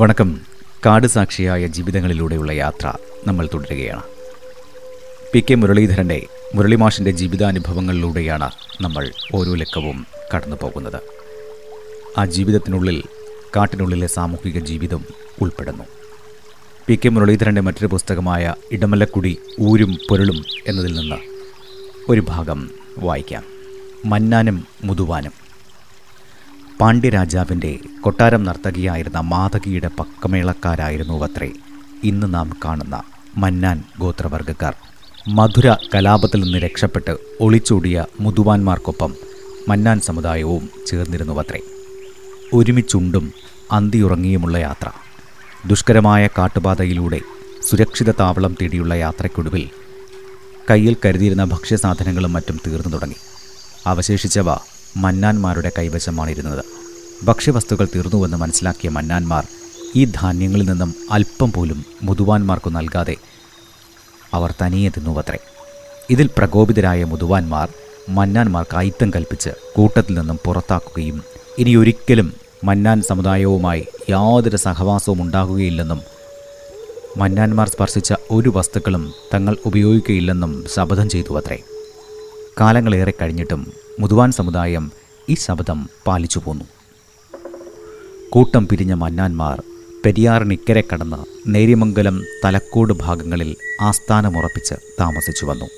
വണക്കം. കാട് സാക്ഷിയായ ജീവിതങ്ങളിലൂടെയുള്ള യാത്ര നമ്മൾ തുടരുകയാണ്. പി കെ മുരളീധരന്റെ മുരളിമാഷിന്റെ ജീവിതാനുഭവങ്ങളിലൂടെയാണ് നമ്മൾ ഓരോ ലക്കവും കടന്നു പോകുന്നത്. ആ ജീവിതത്തിനുള്ളിൽ കാട്ടിനുള്ളിലെ സാമൂഹിക ജീവിതം ഉൾപ്പെടുന്നു. പി കെ മുരളീധരന്റെ മറ്റൊരു പുസ്തകമായ ഇടമലക്കുടി ഊരും പൊരുളും എന്നതിൽ നിന്ന് ഒരു ഭാഗം വായിക്കാം. മന്നാനും മുതുവാനും. പാണ്ഡ്യരാജാവിന്റെ കൊട്ടാരം നർത്തകിയായിരുന്ന മാതകിയുടെ പക്കമേളക്കാരായിരുന്നു അത്രേ ഇന്ന് നാം കാണുന്ന മന്നാൻ ഗോത്രവർഗക്കാർ മധുര കലാപത്തിൽ നിന്ന് രക്ഷപ്പെട്ട് ഒളിച്ചോടിയ മുതുവാന്മാർക്കൊപ്പം മന്നാൻ സമുദായവും ചേർന്നിരുന്നുവത്രേ ഒരുമിച്ചുണ്ടും അന്തിയുറങ്ങിയുമുള്ള യാത്ര. ദുഷ്കരമായ കാട്ടുപാതയിലൂടെ സുരക്ഷിത താവളം തേടിയുള്ള യാത്രയ്ക്കൊടുവിൽ കയ്യിൽ കരുതിയിരുന്ന ഭക്ഷ്യസാധനങ്ങളും മറ്റും തീർന്നു തുടങ്ങി. അവശേഷിച്ചവ മന്നാന്മാരുടെ കൈവശമാണിരുന്നത് ഭക്ഷ്യവസ്തുക്കൾ തീർന്നുവെന്ന് മനസ്സിലാക്കിയ മന്നാന്മാർ ഈ ധാന്യങ്ങളിൽ നിന്നും അല്പം പോലും മുതുവാന്മാർക്കു നൽകാതെ അവർ തനിയെ തിന്നുവത്രേ. ഇതിൽ പ്രകോപിതരായ മുതുവാന്മാർ മന്നാന്മാർക്ക് അയിത്തം കൽപ്പിച്ച് കൂട്ടത്തിൽ നിന്നും പുറത്താക്കുകയും ഇനി ഒരിക്കലും മന്നാൻ സമുദായവുമായി യാതൊരു സഹവാസവും ഉണ്ടാകുകയില്ലെന്നും മന്നാന്മാർ സ്പർശിച്ച ഒരു വസ്തുക്കളും തങ്ങൾ ഉപയോഗിക്കുകയില്ലെന്നും ശപഥം ചെയ്തു അത്രേ കാലങ്ങളേറെ കഴിഞ്ഞിട്ടും മുതുവാൻ സമുദായം ഈ ശബ്ദം പാലിച്ചു പോന്നു. കൂട്ടം പിരിഞ്ഞ മന്നാന്മാർ പെരിയാറിനിക്കരെ കടന്ന് നേര്യമംഗലം തലക്കോട് ഭാഗങ്ങളിൽ ആസ്ഥാനമുറപ്പിച്ച് താമസിച്ചു വന്നു.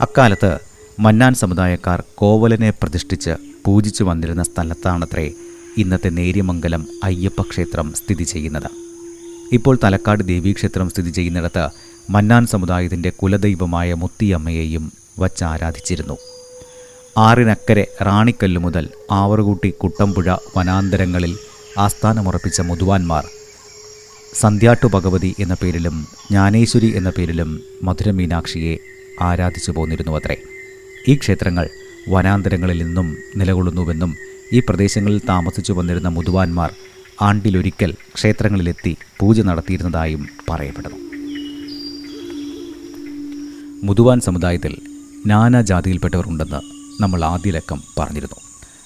അക്കാലത്ത് മന്നാൻ സമുദായക്കാർ കോവലനെ പ്രതിഷ്ഠിച്ച് പൂജിച്ചു വന്നിരുന്ന സ്ഥലത്താണത്രേ ഇന്നത്തെ നേര്യമംഗലം അയ്യപ്പക്ഷേത്രം സ്ഥിതി ചെയ്യുന്നത്. ഇപ്പോൾ തലക്കാട് ദേവീക്ഷേത്രം സ്ഥിതി ചെയ്യുന്നിടത്ത് മന്നാൻ സമുദായത്തിന്റെ കുലദൈവമായ മുത്തിയമ്മയെയും വച്ചാരാധിച്ചിരുന്നു ആറിനക്കരെ റാണിക്കല്ല് മുതൽ ആവറുകൂട്ടി കുട്ടമ്പുഴ വനാന്തരങ്ങളിൽ ആസ്ഥാനമുറപ്പിച്ച മുതുവാന്മാർ. സന്ധ്യാട്ടു ഭഗവതി എന്ന പേരിലും ജ്ഞാനേശ്വരി എന്ന പേരിലും മധുര മീനാക്ഷിയെ ആരാധിച്ചു പോന്നിരുന്നു അത്രേ ഈ ക്ഷേത്രങ്ങൾ വനാന്തരങ്ങളിൽ നിന്നും നിലകൊള്ളുന്നുവെന്നും ഈ പ്രദേശങ്ങളിൽ താമസിച്ചു വന്നിരുന്ന മുതുവാന്മാർ ആണ്ടിലൊരിക്കൽ ക്ഷേത്രങ്ങളിലെത്തി പൂജ നടത്തിയിരുന്നതായും പറയപ്പെടുന്നു. മുതുവാൻ സമുദായത്തിൽ നാനാജാതിയിൽപ്പെട്ടവർ ഉണ്ടെന്ന് നമ്മൾ ആദ്യ ലക്കം പറഞ്ഞിരുന്നു.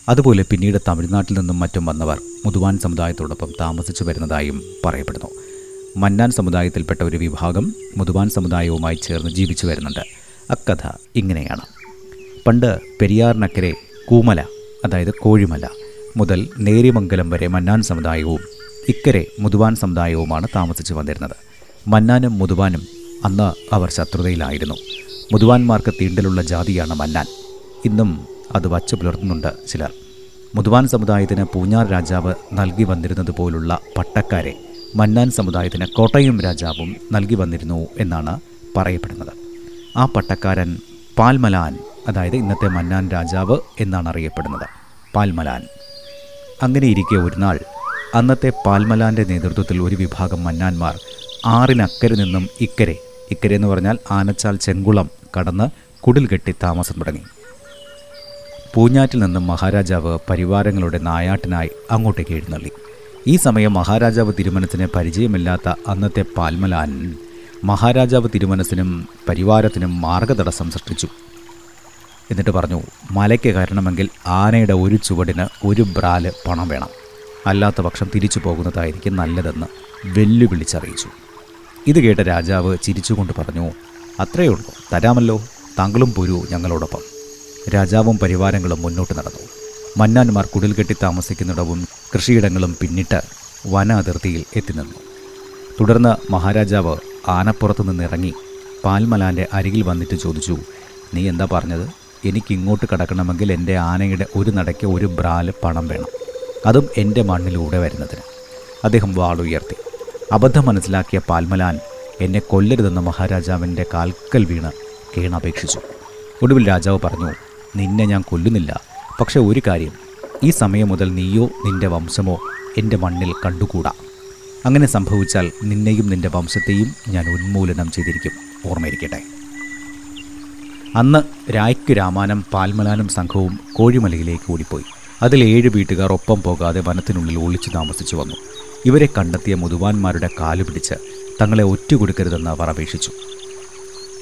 അതുപോലെ പിന്നീട് തമിഴ്നാട്ടിൽ നിന്നും മറ്റും വന്നവർ മുതുവാൻ സമുദായത്തോടൊപ്പം താമസിച്ചു വരുന്നതായും പറയപ്പെടുന്നു. മന്നാൻ സമുദായത്തിൽപ്പെട്ട ഒരു വിഭാഗം മുതുവാൻ സമുദായവുമായി ചേർന്ന് ജീവിച്ചു വരുന്നുണ്ട്. അക്കഥ ഇങ്ങനെയാണ്. പണ്ട് പെരിയാറിനക്കരെ കൂമല അതായത് കോഴിമല മുതൽ നേരിമംഗലം വരെ മന്നാൻ സമുദായവും ഇക്കരെ മുതുവാൻ സമുദായവുമാണ് താമസിച്ചു വന്നിരുന്നത്. മന്നാനും മുതുവാനും അന്ന് അവർ ശത്രുതയിലായിരുന്നു. മുതുവാന്മാർക്ക് തീണ്ടലുള്ള ജാതിയാണ് മന്നാൻ. ഇന്നും അത് വച്ചു പുലർത്തുന്നുണ്ട് ചിലർ. മുതുവാൻ സമുദായത്തിന് പൂഞ്ഞാർ രാജാവ് നൽകി വന്നിരുന്നത് പോലുള്ള പട്ടക്കാരെ മന്നാൻ സമുദായത്തിന് കോട്ടയം രാജാവും നൽകി വന്നിരുന്നു എന്നാണ് പറയപ്പെടുന്നത്. ആ പട്ടക്കാരൻ പാൽമലാൻ അതായത് ഇന്നത്തെ മന്നാൻ രാജാവ് എന്നാണ് അറിയപ്പെടുന്നത്. പാൽമലാൻ. അങ്ങനെ ഇരിക്കെ ഒരു നാൾ അന്നത്തെ പാൽമലാന്റെ നേതൃത്വത്തിൽ ഒരു വിഭാഗം മന്നാന്മാർ ആറിനക്കരെ നിന്നും ഇക്കരെ ഇക്കരെ എന്ന് പറഞ്ഞാൽ ആനച്ചാൽ ചെങ്കുളം കടന്ന് കുടിൽ കെട്ടി താമസം തുടങ്ങി. പൂഞ്ഞാറ്റിൽ നിന്നും മഹാരാജാവ് പരിവാരങ്ങളുടെ നായാട്ടിനായി അങ്ങോട്ടേക്ക് എഴുന്നള്ളി. ഈ സമയം മഹാരാജാവ് തിരുമനസിന് പരിചയമില്ലാത്ത അന്നത്തെ പാൽമലാൻ മഹാരാജാവ് തിരുമനസിനും പരിവാരത്തിനും മാർഗതടസ്സം സൃഷ്ടിച്ചു. എന്നിട്ട് പറഞ്ഞു മലയ്ക്ക് കയറണമെങ്കിൽ ആനയുടെ ഒരു ചുവടിന് ഒരു ബ്രാൽ പണം വേണം. അല്ലാത്ത പക്ഷം തിരിച്ചു പോകുന്നതായിരിക്കും നല്ലതെന്ന് വെല്ലുവിളിച്ചറിയിച്ചു. ഇത് കേട്ട രാജാവ് ചിരിച്ചുകൊണ്ട് പറഞ്ഞു അത്രയേ ഉള്ളൂ തരാമല്ലോ. താങ്കളും പോരൂ ഞങ്ങളോടൊപ്പം. രാജാവും പരിവാരങ്ങളും മുന്നോട്ട് നടന്നു. മന്നാന്മാർ കുടിൽ കെട്ടി താമസിക്കുന്നിടവും കൃഷിയിടങ്ങളും പിന്നിട്ട് വന അതിർത്തിയിൽ എത്തി നിന്നു. തുടർന്ന് മഹാരാജാവ് ആനപ്പുറത്ത് നിന്നിറങ്ങി പാൽമലാന്റെ അരികിൽ വന്നിട്ട് ചോദിച്ചു നീ എന്താ പറഞ്ഞത്? എനിക്കിങ്ങോട്ട് കടക്കണമെങ്കിൽ എന്റെ ആനയുടെ ഒരു നടയ്ക്ക് ഒരു ബ്രാൽ പണം വേണം. അതും എന്റെ മണ്ണിലൂടെ വരുന്നതിന്. അദ്ദേഹം വാളുയർത്തി അബദ്ധം മനസ്സിലാക്കിയ പാൽമലാൻ എന്നെ കൊല്ലരുതെന്ന് മഹാരാജാവിന്റെ കാൽക്കൽ വീണ് കേണപേക്ഷിച്ചു. ഒടുവിൽ രാജാവ് പറഞ്ഞു നിന്നെ ഞാൻ കൊല്ലുന്നില്ല. പക്ഷെ ഒരു കാര്യം ഈ സമയം മുതൽ നീയോ നിന്റെ വംശമോ എന്റെ മണ്ണിൽ കണ്ടുകൂടാ. അങ്ങനെ സംഭവിച്ചാൽ നിന്നെയും നിന്റെ വംശത്തെയും ഞാൻ ഉന്മൂലനം ചെയ്തിരിക്കും. ഓർമ്മയിരിക്കട്ടെ. അന്ന് രായ്ക്ക് രാമാനം പാൽമലാനും സംഘവും കോഴിമലയിലേക്ക് ഓടിപ്പോയി. അതിൽ ഏഴ് വീട്ടുകാർ ഒപ്പം പോകാതെ വനത്തിനുള്ളിൽ ഒളിച്ചു താമസിച്ചു വന്നു. ഇവരെ കണ്ടെത്തിയ മുതുവാന്മാരുടെ കാലുപിടിച്ച് തങ്ങളെ ഒറ്റുകൊടുക്കരുതെന്ന് അവർ അപേക്ഷിച്ചു.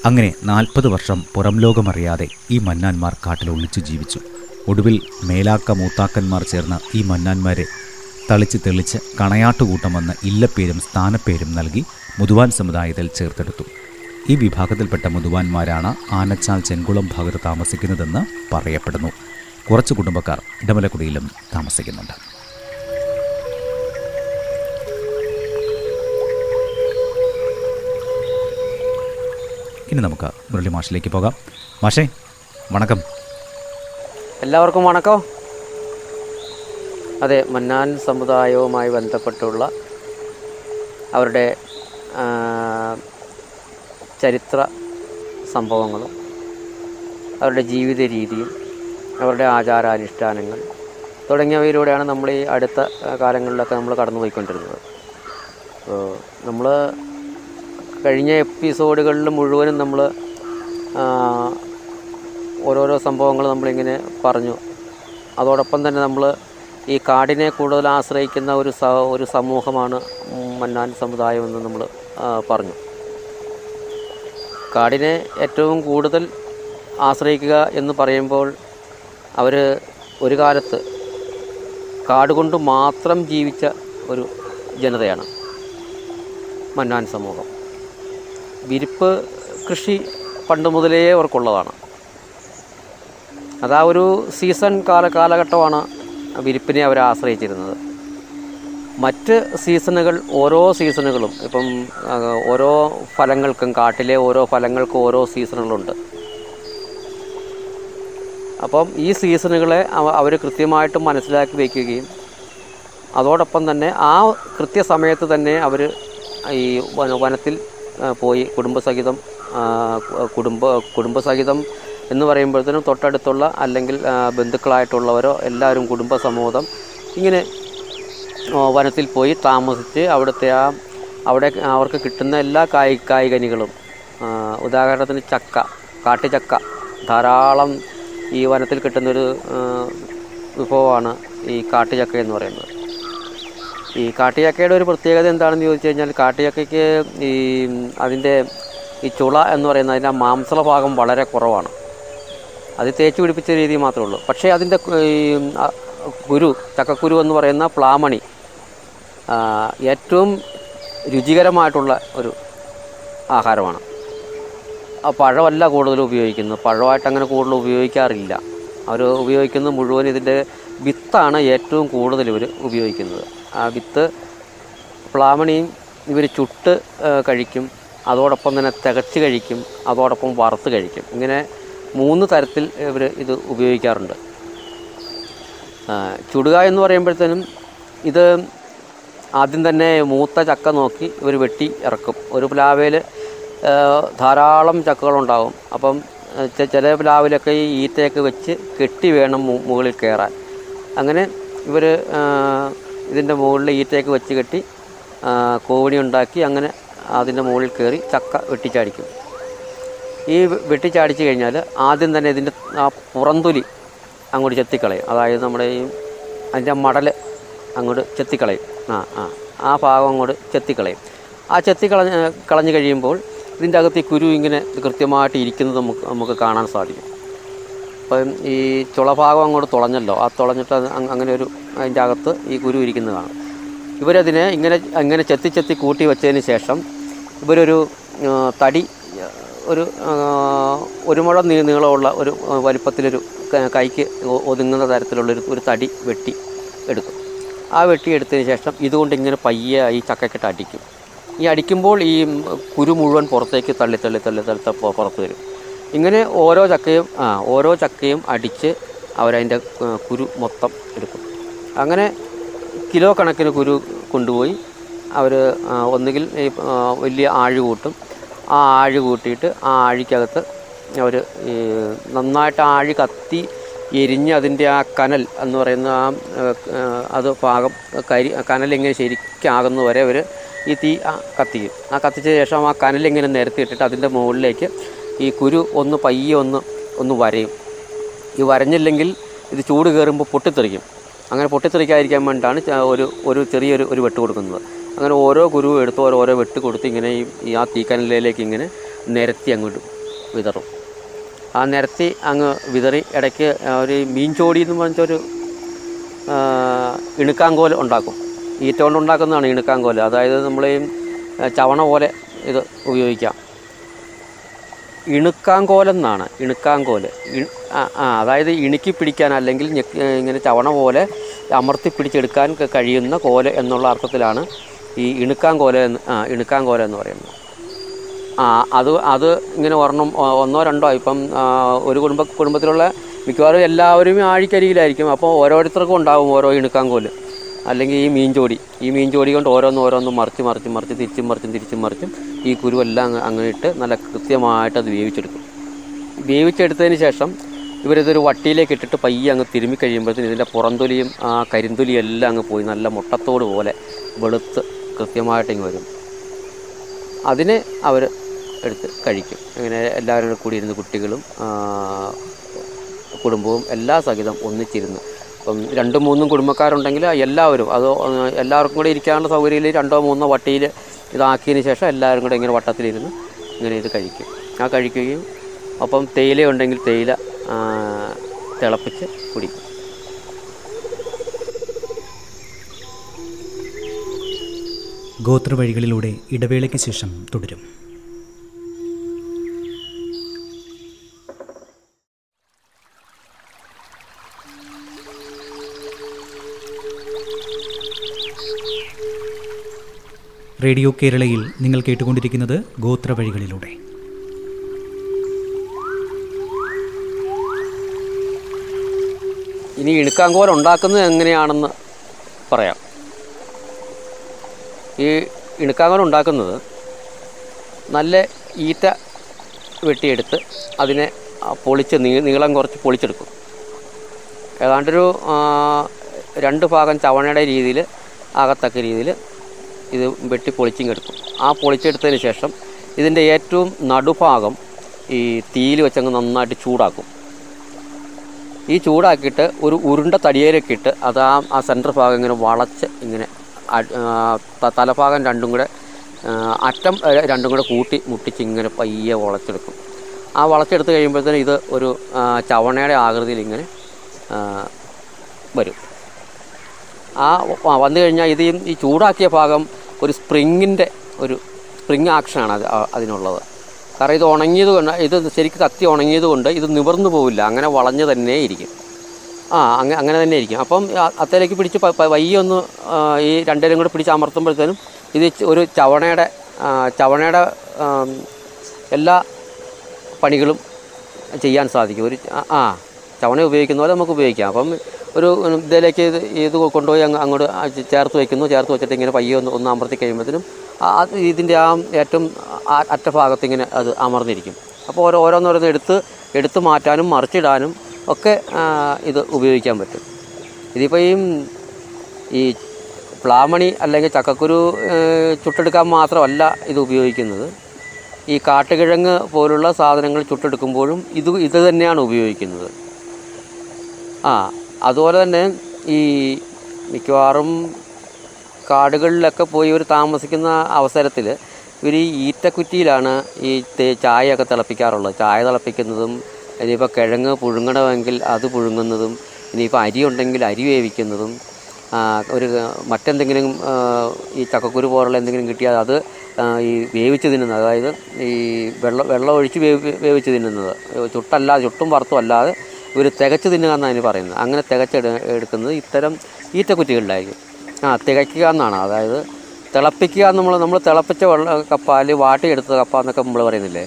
അങ്ങനെ നാൽപ്പത് വർഷം പുറം ലോകമറിയാതെ ഈ മന്നാന്മാർ കാട്ടിൽ ഒളിച്ചു ജീവിച്ചു. ഒടുവിൽ മേലാക്ക മൂത്താക്കന്മാർ ചേർന്ന് ഈ മന്നാന്മാരെ തളിച്ച് തെളിച്ച് കണയാട്ടുകൂട്ടമെന്ന് ഇല്ലപ്പേരും സ്ഥാനപ്പേരും നൽകി മുതുവാൻ സമുദായത്തിൽ ചേർത്തെടുത്തു. ഈ വിഭാഗത്തിൽപ്പെട്ട മുതുവാന്മാരാണ് ആനച്ചാൽ ചെങ്കുളം ഭാഗത്ത് താമസിക്കുന്നതെന്ന് പറയപ്പെടുന്നു. കുറച്ച് കുടുംബക്കാർ ഇടമലക്കുടിയിലും താമസിക്കുന്നുണ്ട്. ഇനി നമുക്ക് മുരളി മാഷിലേക്ക് പോകാം. മാഷേ വണക്കം. എല്ലാവർക്കും വണക്കം. അതെ മന്നാൻ സമുദായവുമായി ബന്ധപ്പെട്ടുള്ള അവരുടെ ചരിത്ര സംഭവങ്ങളും അവരുടെ ജീവിത രീതിയും അവരുടെ ആചാരാനുഷ്ഠാനങ്ങൾ തുടങ്ങിയവയിലൂടെയാണ് നമ്മൾ ഈ അടുത്ത കാലങ്ങളിലൊക്കെ നമ്മൾ കടന്നുപോയിക്കൊണ്ടിരുന്നത്. അപ്പോൾ നമ്മൾ കഴിഞ്ഞ എപ്പിസോഡുകളിൽ മുഴുവനും നമ്മൾ ഓരോരോ സംഭവങ്ങൾ നമ്മളിങ്ങനെ പറഞ്ഞു. അതോടൊപ്പം തന്നെ നമ്മൾ ഈ കാടിനെ കൂടുതൽ ആശ്രയിക്കുന്ന ഒരു സ ഒരു സമൂഹമാണ് മന്നാൻ സമുദായം എന്ന് നമ്മൾ പറഞ്ഞു. കാടിനെ ഏറ്റവും കൂടുതൽ ആശ്രയിക്കുക എന്ന് പറയുമ്പോൾ അവർ ഒരു കാലത്ത് കാട് കൊണ്ട് മാത്രം ജീവിച്ച ഒരു ജനതയാണ് മന്നാൻ സമൂഹം. വിരിപ്പ് കൃഷി പണ്ട് മുതലേ അവർക്കുള്ളതാണ്. അതാ ഒരു സീസൺ കാല കാലഘട്ടമാണ് വിരിപ്പിനെ അവർ ആശ്രയിച്ചിരുന്നത്. മറ്റ് സീസണുകൾ ഓരോ സീസണുകളും ഇപ്പം ഓരോ ഫലങ്ങൾക്കും കാട്ടിലെ ഓരോ ഫലങ്ങൾക്കും ഓരോ സീസണുകളുണ്ട്. അപ്പം ഈ സീസണുകളെ അവർ കൃത്യമായിട്ട് മനസ്സിലാക്കി വയ്ക്കുകയും അതോടൊപ്പം തന്നെ ആ കൃത്യസമയത്ത് തന്നെ അവർ ഈ വനത്തിൽ പോയി. കുടുംബസഹിതം കുടുംബ കുടുംബസഹിതം എന്ന് പറയുമ്പോഴത്തേനും തൊട്ടടുത്തുള്ള അല്ലെങ്കിൽ ബന്ധുക്കളായിട്ടുള്ളവരോ എല്ലാവരും കുടുംബസമൂഹം ഇങ്ങനെ വനത്തിൽ പോയി താമസിച്ച് അവിടുത്തെ ആ അവിടെ അവർക്ക് കിട്ടുന്ന എല്ലാ കായി കായികനികളും ഉദാഹരണത്തിന് ചക്ക കാട്ടുചക്ക ധാരാളം ഈ വനത്തിൽ കിട്ടുന്നൊരു വിഭവമാണ് ഈ കാട്ടുചക്ക എന്ന് പറയുന്നത്. ഈ കാട്ടുചക്കയുടെ ഒരു പ്രത്യേകത എന്താണെന്ന് ചോദിച്ചു കഴിഞ്ഞാൽ കാട്ടുചക്കയ്ക്ക് ഈ അതിന്റെ ഈ ചുള എന്ന് പറയുന്ന അതിന്റെ മാംസള ഭാഗം വളരെ കുറവാണ്. അത് തേച്ച് പിടിപ്പിച്ച രീതി മാത്രമേ ഉള്ളൂ. പക്ഷേ അതിന്റെ ഈ കുരു ചക്കക്കുരു എന്ന് പറയുന്ന പ്ലാമണി ഏറ്റവും രുചികരമായിട്ടുള്ള ഒരു ആഹാരമാണ്. ആ പഴമല്ല കൂടുതൽ ഉപയോഗിക്കുന്നത്. പഴമായിട്ട് അങ്ങനെ കൂടുതൽ ഉപയോഗിക്കാറില്ല. അവർ ഉപയോഗിക്കുന്നത് മുഴുവൻ ഇതിന്റെ വിത്താണ് ഏറ്റവും കൂടുതൽ ഇവർ ഉപയോഗിക്കുന്നത്. ആ വിത്ത് പ്ലാമണിയും ഇവർ ചുട്ട് കഴിക്കും. അതോടൊപ്പം തന്നെ തികച്ച് കഴിക്കും. അതോടൊപ്പം വറുത്ത് കഴിക്കും. ഇങ്ങനെ മൂന്ന് തരത്തിൽ ഇവർ ഇത് ഉപയോഗിക്കാറുണ്ട്. ചുടുക എന്ന് പറയുമ്പോഴത്തേനും ഇത് ആദ്യം തന്നെ മൂത്ത ചക്ക നോക്കി ഇവർ വെട്ടി ഇറക്കും. ഒരു പ്ലാവയിൽ ധാരാളം ചക്കകളുണ്ടാവും. അപ്പം ചില പ്ലാവിലൊക്കെ ഈ ഈറ്റയൊക്കെ വെച്ച് കെട്ടി വേണം മുകളിൽ കയറാൻ അങ്ങനെ ഇവർ ഇതിന്റെ മുകളിൽ ഈറ്റയൊക്കെ വെച്ച് കെട്ടി കോവണി ഉണ്ടാക്കി അങ്ങനെ അതിന്റെ മുകളിൽ കയറി ചക്ക വെട്ടിച്ചാടിക്കും. ഈ വെട്ടിച്ചാടിച്ച് കഴിഞ്ഞാൽ ആദ്യം തന്നെ ഇതിന്റെ ആ പുറന്തൊലി അങ്ങോട്ട് ചെത്തിക്കളയും. അതായത് നമ്മുടെ ഈ അതിന്റെ മടൽ അങ്ങോട്ട് ചെത്തിക്കളയും. ആ ആ ആ ഭാഗം അങ്ങോട്ട് ചെത്തിക്കളയും. ആ ചെത്തിക്കളഞ്ഞ് കളഞ്ഞ് കഴിയുമ്പോൾ ഇതിന്റെ അകത്ത് ഈ കുരു ഇങ്ങനെ കൃത്യമായിട്ട് ഇരിക്കുന്നത് നമുക്ക് നമുക്ക് കാണാൻ സാധിക്കും. അപ്പം ഈ ചുളഭാഗം അങ്ങോട്ട് തുളഞ്ഞല്ലോ. ആ തുളഞ്ഞിട്ട് അങ്ങനെ ഒരു അതിന്റെ അകത്ത് ഈ കുരു ഇരിക്കുന്നതാണ്. ഇവരതിനെ ഇങ്ങനെ ഇങ്ങനെ ചെത്തി ചെത്തി കൂട്ടി വെച്ചതിന് ശേഷം ഇവരൊരു തടി ഒരു ഒരു മുഴം നീളമുള്ള ഒരു വലിപ്പത്തിലൊരു കൈക്ക് ഒതുങ്ങുന്ന തരത്തിലുള്ളൊരു ഒരു തടി വെട്ടി എടുക്കും. ആ വെട്ടി എടുത്തതിന് ശേഷം ഇതുകൊണ്ട് ഇങ്ങനെ പയ്യെ ഈ ചക്കക്കെട്ട് അടിക്കും. ഈ അടിക്കുമ്പോൾ ഈ കുരു മുഴുവൻ പുറത്തേക്ക് തള്ളി തള്ളി തള്ളി തള്ളി പുറത്ത് വരും. ഇങ്ങനെ ഓരോ ചക്കയും ആ ഓരോ ചക്കയും അടിച്ച് അവരതിന്റെ കുരു മൊത്തം എടുക്കും. അങ്ങനെ കിലോ കണക്കിന് കുരു കൊണ്ടുപോയി. അവർ ഒന്നുകിൽ ഈ വലിയ ആഴി കൂട്ടും. ആ ആഴി കൂട്ടിയിട്ട് ആ ആഴിക്കകത്ത് അവർ നന്നായിട്ട് ആഴി കത്തി എരിഞ്ഞ് അതിന്റെ ആ കനൽ എന്ന് പറയുന്ന ആ അത് പാകം കരി കനലിങ്ങനെ ശരിക്കാകുന്ന വരെ അവർ ഈ തീ കത്തിക്കും. ആ കത്തിച്ച ശേഷം ആ കനലിങ്ങനെ നിരത്തിയിട്ടിട്ട് അതിന്റെ മുകളിലേക്ക് ഈ കുരു ഒന്ന് പയ്യെ ഒന്ന് ഒന്ന് വരയും. ഈ വരഞ്ഞില്ലെങ്കിൽ ഇത് ചൂട് കയറുമ്പോൾ പൊട്ടിത്തെറിക്കും. അങ്ങനെ പൊട്ടിത്തെറിക്കാതിരിക്കാൻ വേണ്ടിയിട്ടാണ് ഒരു ഒരു ചെറിയൊരു ഒരു വെട്ട് കൊടുക്കുന്നത്. അങ്ങനെ ഓരോ കുരുവും എടുത്ത് ഓരോ വെട്ട് കൊടുത്ത് ഇങ്ങനെ ഈ ആ തീക്കനലിലേക്ക് ഇങ്ങനെ നിരത്തി അങ്ങോട്ട് വിതറും. ആ നിരത്തി അങ്ങ് വിതറി ഇടയ്ക്ക് ഒരു മീൻചോടി എന്ന് പറഞ്ഞൊരു ഇണുക്കാങ്കോൽ ഉണ്ടാക്കും. ഈറ്റ കൊണ്ട് ഉണ്ടാക്കുന്നതാണ് ഇണുക്കാങ്കോൽ അതായത് നമ്മൾ ചവണ പോലെ ഇത് ഉപയോഗിക്കാം. ഇണുക്കാങ്കോൽ. എന്നാണ് ആ, അതായത് ഇണുക്കി പിടിക്കാൻ അല്ലെങ്കിൽ ഇങ്ങനെ ചവണ പോലെ അമർത്തി പിടിച്ചെടുക്കാൻ കഴിയുന്ന കോല എന്നുള്ള അർത്ഥത്തിലാണ് ഈ ഇണുക്കാങ്കോല എന്ന് ഇണുക്കാങ്കോല എന്ന് പറയുന്നത്. ആ അത് അത് ഇങ്ങനെ ഒരെണ്ണം ഒന്നോ രണ്ടോ ഇപ്പം ഒരു കുടുംബ കുടുംബത്തിലുള്ള മിക്കവാറും എല്ലാവരും ആഴിക്കരികിലായിരിക്കും അപ്പോൾ ഓരോരുത്തർക്കും ഉണ്ടാവും ഓരോ ഇണുക്കാങ്കോൽ. അല്ലെങ്കിൽ ഈ മീൻചോടി ഈ മീൻചോടി കൊണ്ട് ഓരോന്നും ഓരോന്നും മറിച്ച് മറിച്ച് മറിച്ച് തിരിച്ചും മറിച്ചും തിരിച്ചും മറിച്ചും ഈ കുരുവെല്ലാം അങ്ങ് അങ്ങനെ ഇട്ട് നല്ല കൃത്യമായിട്ട് അത് വേവിച്ചെടുക്കും. വേവിച്ചെടുത്തതിന് ശേഷം ഇവരിതൊരു വട്ടിയിലേക്ക് ഇട്ടിട്ട് പയ്യെ അങ്ങ് തിരുമ്മി കഴിയുമ്പോഴത്തേന് ഇതിന്റെ പുറന്തൊലിയും ആ കരിന്തൊലിയും എല്ലാം അങ്ങ് പോയി. നല്ല മുട്ടത്തോട് പോലെ വെളുത്ത് കൃത്യമായിട്ട് ഇങ്ങ് വരും. അതിനെ അവർ എടുത്ത് കഴിക്കും. അങ്ങനെ എല്ലാവരും കൂടി ഇരുന്ന് കുട്ടികളും കുടുംബവും എല്ലാ സഹിതം ഒന്നിച്ചിരുന്ന് ഇപ്പം രണ്ടും മൂന്നും കുടുംബക്കാരുണ്ടെങ്കിൽ എല്ലാവരും അത് എല്ലാവർക്കും കൂടെ ഇരിക്കാനുള്ള സൗകര്യത്തിൽ രണ്ടോ മൂന്നോ വട്ടിയിൽ ഇതാക്കിയതിന് ശേഷം എല്ലാവരും കൂടെ ഇങ്ങനെ വട്ടത്തിലിരുന്ന് ഇങ്ങനെ ഇത് കഴിക്കും. ആ കഴിക്കുകയും ഒപ്പം തേയില ഉണ്ടെങ്കിൽ തേയില തിളപ്പിച്ച് കുടിക്കും. ഗോത്രവഴികളിലൂടെ ഇടവേളയ്ക്ക് ശേഷം തുടരും. റേഡിയോ കേരളയിൽ നിങ്ങൾ കേട്ടുകൊണ്ടിരിക്കുന്നത് ഗോത്രവഴികളിലൂടെ. ഇനി ഇണുക്കാങ്കോൽ ഉണ്ടാക്കുന്നത് എങ്ങനെയാണെന്ന് പറയാം. ഈ ഇണുക്കാങ്കോൽ ഉണ്ടാക്കുന്നത് നല്ല ഈറ്റ വെട്ടിയെടുത്ത് അതിനെ പൊളിച്ച് നീളം കുറച്ച് പൊളിച്ചെടുക്കും. ഏതാണ്ടൊരു രണ്ട് ഭാഗം ചവണയുടെ രീതിയിൽ ആകത്തക്ക രീതിയിൽ ഇത് വെട്ടി പൊളിച്ചും കെടുക്കും ആ പൊളിച്ചെടുത്തതിന് ശേഷം ഇതിന്റെ ഏറ്റവും നടുഭാഗം ഈ തീയിൽ വെച്ചങ്ങ് നന്നായിട്ട് ചൂടാക്കും. ഈ ചൂടാക്കിയിട്ട് ഒരു ഉരുണ്ട തടിയേലൊക്കെ ഇട്ട് അത് ആ ആ സെന്റർ ഭാഗം ഇങ്ങനെ വളച്ച് ഇങ്ങനെ തലഭാഗം രണ്ടും കൂടെ അറ്റം രണ്ടും കൂടെ കൂട്ടി മുട്ടിച്ച് ഇങ്ങനെ പയ്യെ വളച്ചെടുക്കും. ആ വളച്ചെടുത്ത് കഴിയുമ്പോഴത്തേന് ഇത് ഒരു ചവണയുടെ ആകൃതിയിൽ ഇങ്ങനെ വരും. ആ വന്നു കഴിഞ്ഞാൽ ഇത് ഈ- ചൂടാക്കിയ ഭാഗം ഒരു സ്പ്രിങ്ങിന്റെ ഒരു സ്പ്രിങ് ആക്ഷനാണ് അത് അതിനുള്ളത്. കാരണം ഇത് ഉണങ്ങിയത് കൊണ്ട് ഇത് ശരിക്ക് കത്തി ഉണങ്ങിയത് കൊണ്ട് ഇത് നിവർന്നു പോവില്ല. അങ്ങനെ വളഞ്ഞു തന്നെ ഇരിക്കും. ആ അങ്ങനെ അങ്ങനെ തന്നെ ഇരിക്കും. അപ്പം അത്തേലേക്ക് പിടിച്ച് പ- പ- വയ്യ ഒന്ന് ഈ രണ്ടേരും കൂടെ പിടിച്ച് അമർത്തുമ്പോഴത്തേനും ഇത് ഒരു ചവണയുടെ ചവണയുടെ എല്ലാ പണികളും ചെയ്യാൻ സാധിക്കും. ഒരു ആ. ചവണ ഉപയോഗിക്കുന്ന പോലെ നമുക്ക് ഉപയോഗിക്കാം. അപ്പം ഒരു ഇതിലേക്ക് ഇത് ഇത് കൊണ്ടുപോയി അങ്ങ് അങ്ങോട്ട് ചേർത്ത് വയ്ക്കുന്നു ചേർത്ത് വെച്ചിട്ട് ഇങ്ങനെ പയ്യെ ഒന്ന് ഒന്ന് അമർത്തി കഴിയുമ്പോഴത്തേനും അത് ഇതിന്റെ ആ ഏറ്റവും അറ്റഭാഗത്ത് അറ്റ ഭാഗത്ത് ഇങ്ങനെ അത് അമർന്നിരിക്കും. അപ്പോൾ ഓരോ ഓരോന്നോരോന്ന് എടുത്ത് എടുത്ത് മാറ്റാനും മറിച്ചിടാനും ഒക്കെ ഇത് ഉപയോഗിക്കാൻ പറ്റും. ഇതിപ്പോൾ ഈ ഈ പ്ലാമണി അല്ലെങ്കിൽ ചക്കക്കുരു ചുട്ടെടുക്കാൻ മാത്രമല്ല ഇത് ഉപയോഗിക്കുന്നത്. ഈ കാട്ടുകിഴങ്ങ് പോലുള്ള സാധനങ്ങൾ ചുട്ടെടുക്കുമ്പോഴും ഇത് ഇത് തന്നെയാണ് ഉപയോഗിക്കുന്നത്. ആ അതുപോലെ തന്നെ ഈ മിക്കവാറും കാടുകളിലൊക്കെ പോയി ഇവർ താമസിക്കുന്ന അവസരത്തിൽ ഇവർ ഈ ഈറ്റക്കുറ്റിയിലാണ് ഈ ചായയൊക്കെ തിളപ്പിക്കാറുള്ളത്. ചായ തിളപ്പിക്കുന്നതും ഇനിയിപ്പോൾ കിഴങ്ങ് പുഴുങ്ങണമെങ്കിൽ അത് പുഴുങ്ങുന്നതും ഇനിയിപ്പോൾ അരി ഉണ്ടെങ്കിൽ അരി വേവിക്കുന്നതും ഒരു മറ്റെന്തെങ്കിലും ഈ ചക്കക്കുരു പോലുള്ള എന്തെങ്കിലും കിട്ടിയാൽ അത് ഈ വേവിച്ച് തിന്നുന്നത് അതായത് ഈ വെള്ളം വെള്ളം ഒഴിച്ച് വേവി വേവിച്ച് തിന്നുന്നത്. ചുട്ടല്ലാതെ ചുട്ടും വറുത്തും അല്ലാതെ ഇവർ തികച്ച് തിന്നുക എന്നാണ് അതിന് പറയുന്നത്. അങ്ങനെ തികച്ചെടു എടുക്കുന്നത് ഇത്തരം ഈറ്റക്കുറ്റികളിലായിരിക്കും. ആ തികയ്ക്കുക എന്നാണ് അതായത് തിളപ്പിക്കുക നമ്മൾ നമ്മൾ തിളപ്പിച്ച വെള്ളം കപ്പാൽ വാട്ടിയെടുത്ത കപ്പ എന്നൊക്കെ നമ്മൾ പറയുന്നില്ലേ?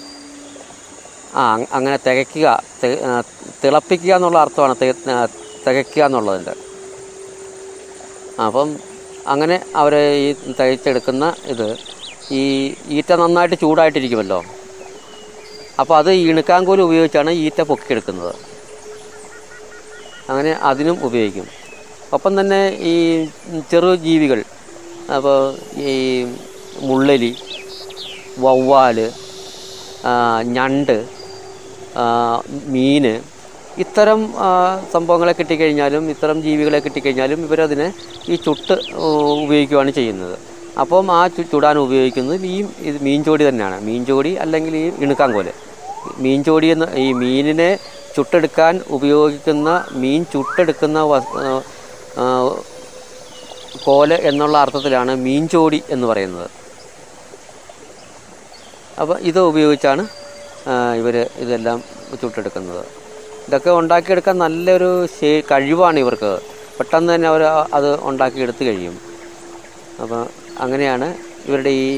ആ അങ്ങനെ തികയ്ക്കുക തിളപ്പിക്കുക എന്നുള്ള അർത്ഥമാണ് തികയ്ക്കുക എന്നുള്ളതിന്റെ അപ്പം അങ്ങനെ അവർ ഈ തികച്ചെടുക്കുന്ന ഇത് ഈ ഈറ്റ നന്നായിട്ട് ചൂടായിട്ടിരിക്കുമല്ലോ. അപ്പോൾ അത് ഇണുക്കാങ്കോൽ ഉപയോഗിച്ചാണ് ഈറ്റ പൊക്കിയെടുക്കുന്നത്. അങ്ങനെ അതിനും ഉപയോഗിക്കും. ഒപ്പം തന്നെ ഈ ചെറു ജീവികൾ അപ്പോൾ ഈ മുള്ളലി വവ്വാൽ ഞണ്ട് മീൻ ഇത്തരം സംഭവങ്ങളെ കിട്ടിക്കഴിഞ്ഞാലും ഇത്തരം ജീവികളെ കിട്ടിക്കഴിഞ്ഞാലും ഇവരതിനെ ഈ ചുട്ട് ഉപയോഗിക്കുകയാണ് ചെയ്യുന്നത്. അപ്പം ആ ചുടാൻ ഉപയോഗിക്കുന്നത് ഈ ഇത് മീൻചോടി തന്നെയാണ്. മീൻചോടി അല്ലെങ്കിൽ ഈ ഇണുക്കാങ്കോൽ മീൻചോടി എന്ന് ഈ മീനിനെ ചുട്ടെടുക്കാൻ ഉപയോഗിക്കുന്ന മീൻ ചുട്ടെടുക്കുന്ന കോൽ എന്നുള്ള അർത്ഥത്തിലാണ് മീൻചോടി എന്ന് പറയുന്നത്. അപ്പോൾ ഇത് ഉപയോഗിച്ചാണ് ഇവർ ഇതെല്ലാം ചുട്ടെടുക്കുന്നത്. ഇതൊക്കെ ഉണ്ടാക്കിയെടുക്കാൻ നല്ലൊരു ശേ കഴിവാണ് ഇവർക്ക്. പെട്ടെന്ന് തന്നെ അവർ അത് ഉണ്ടാക്കിയെടുത്ത് കഴിയും. അപ്പോൾ അങ്ങനെയാണ് ഇവരുടെ ഈ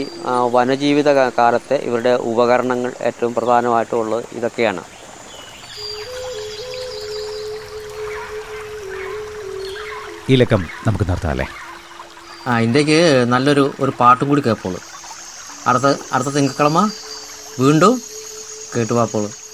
വനജീവിത കാലത്തെ ഇവരുടെ ഉപകരണങ്ങൾ ഏറ്റവും പ്രധാനമായിട്ടുള്ളത് ഇതൊക്കെയാണ്. ഈ ലക്കം നമുക്ക് നിർത്താം അല്ലേ? ആ ഇന്ത്യയ്ക്ക് നല്ലൊരു ഒരു പാട്ടും കൂടി കേൾപ്പോളൂ അടുത്ത അടുത്ത തിങ്കക്കിളമ വീണ്ടും കേട്ടുവാപ്പോളൂ അഞ്ചുമ്മ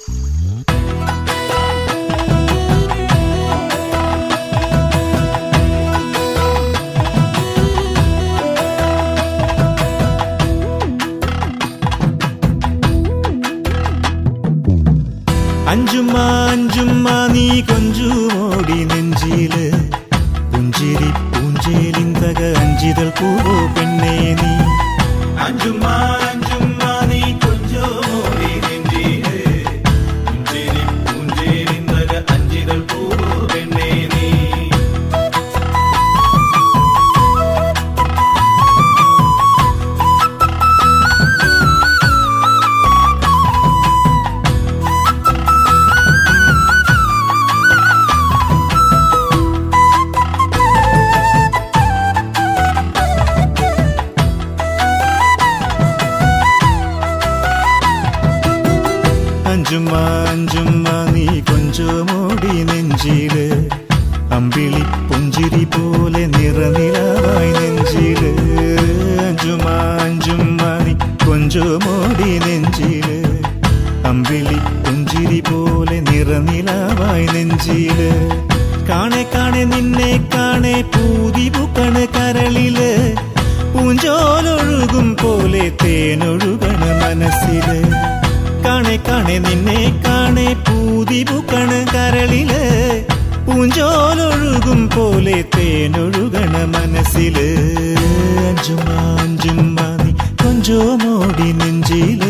നെഞ്ചിൽ. അമ്പിളി പുഞ്ചിരി പോലെ നിറനിലാവായി നെഞ്ചിൽ. കാണെ കാണെ നിന്നെ കാണെ പൂതി പൂക്കണ് കരളിൽ. പൂഞ്ചോലൊഴുകും പോലെ തേനൊഴുകണ മനസ്സിൽ. കാണെ കാണെ നിന്നെ കാണെ പൂതി പൂക്കണ് കരളിൽ. പൂഞ്ചോലൊഴുകും പോലെ തേനൊഴുകണ മനസ്സിൽ. അഞ്ചുമ്മ അഞ്ചുമ്മ നീ കൊഞ്ചോ മോടി നെഞ്ചിൽ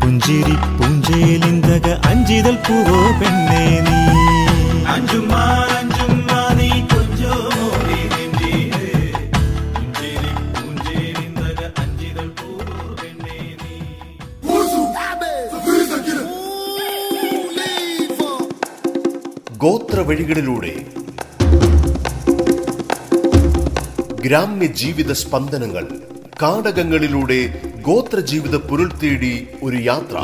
പുഞ്ചിരി പൂഞ്ചേലിന്തക അഞ്ചിതൽ പൂവോ പെണ്ണേ നീ. അഞ്ചുമ്മ അഞ്ചുമ്മ നീ കൊഞ്ചോ മോടി നെഞ്ചിൽ പുഞ്ചിരി പൂഞ്ചേലിന്തക അഞ്ചിതൽ പൂവോ പെണ്ണേ നീ. ഗോത്ര വഴികളിലൂടെ ഗ്രാമ്യ ജീവിത സ്പന്ദനങ്ങൾ കാടകങ്ങളിലൂടെ ഗോത്രജീവിത പുരുൾ തേടി ഒരു യാത്ര.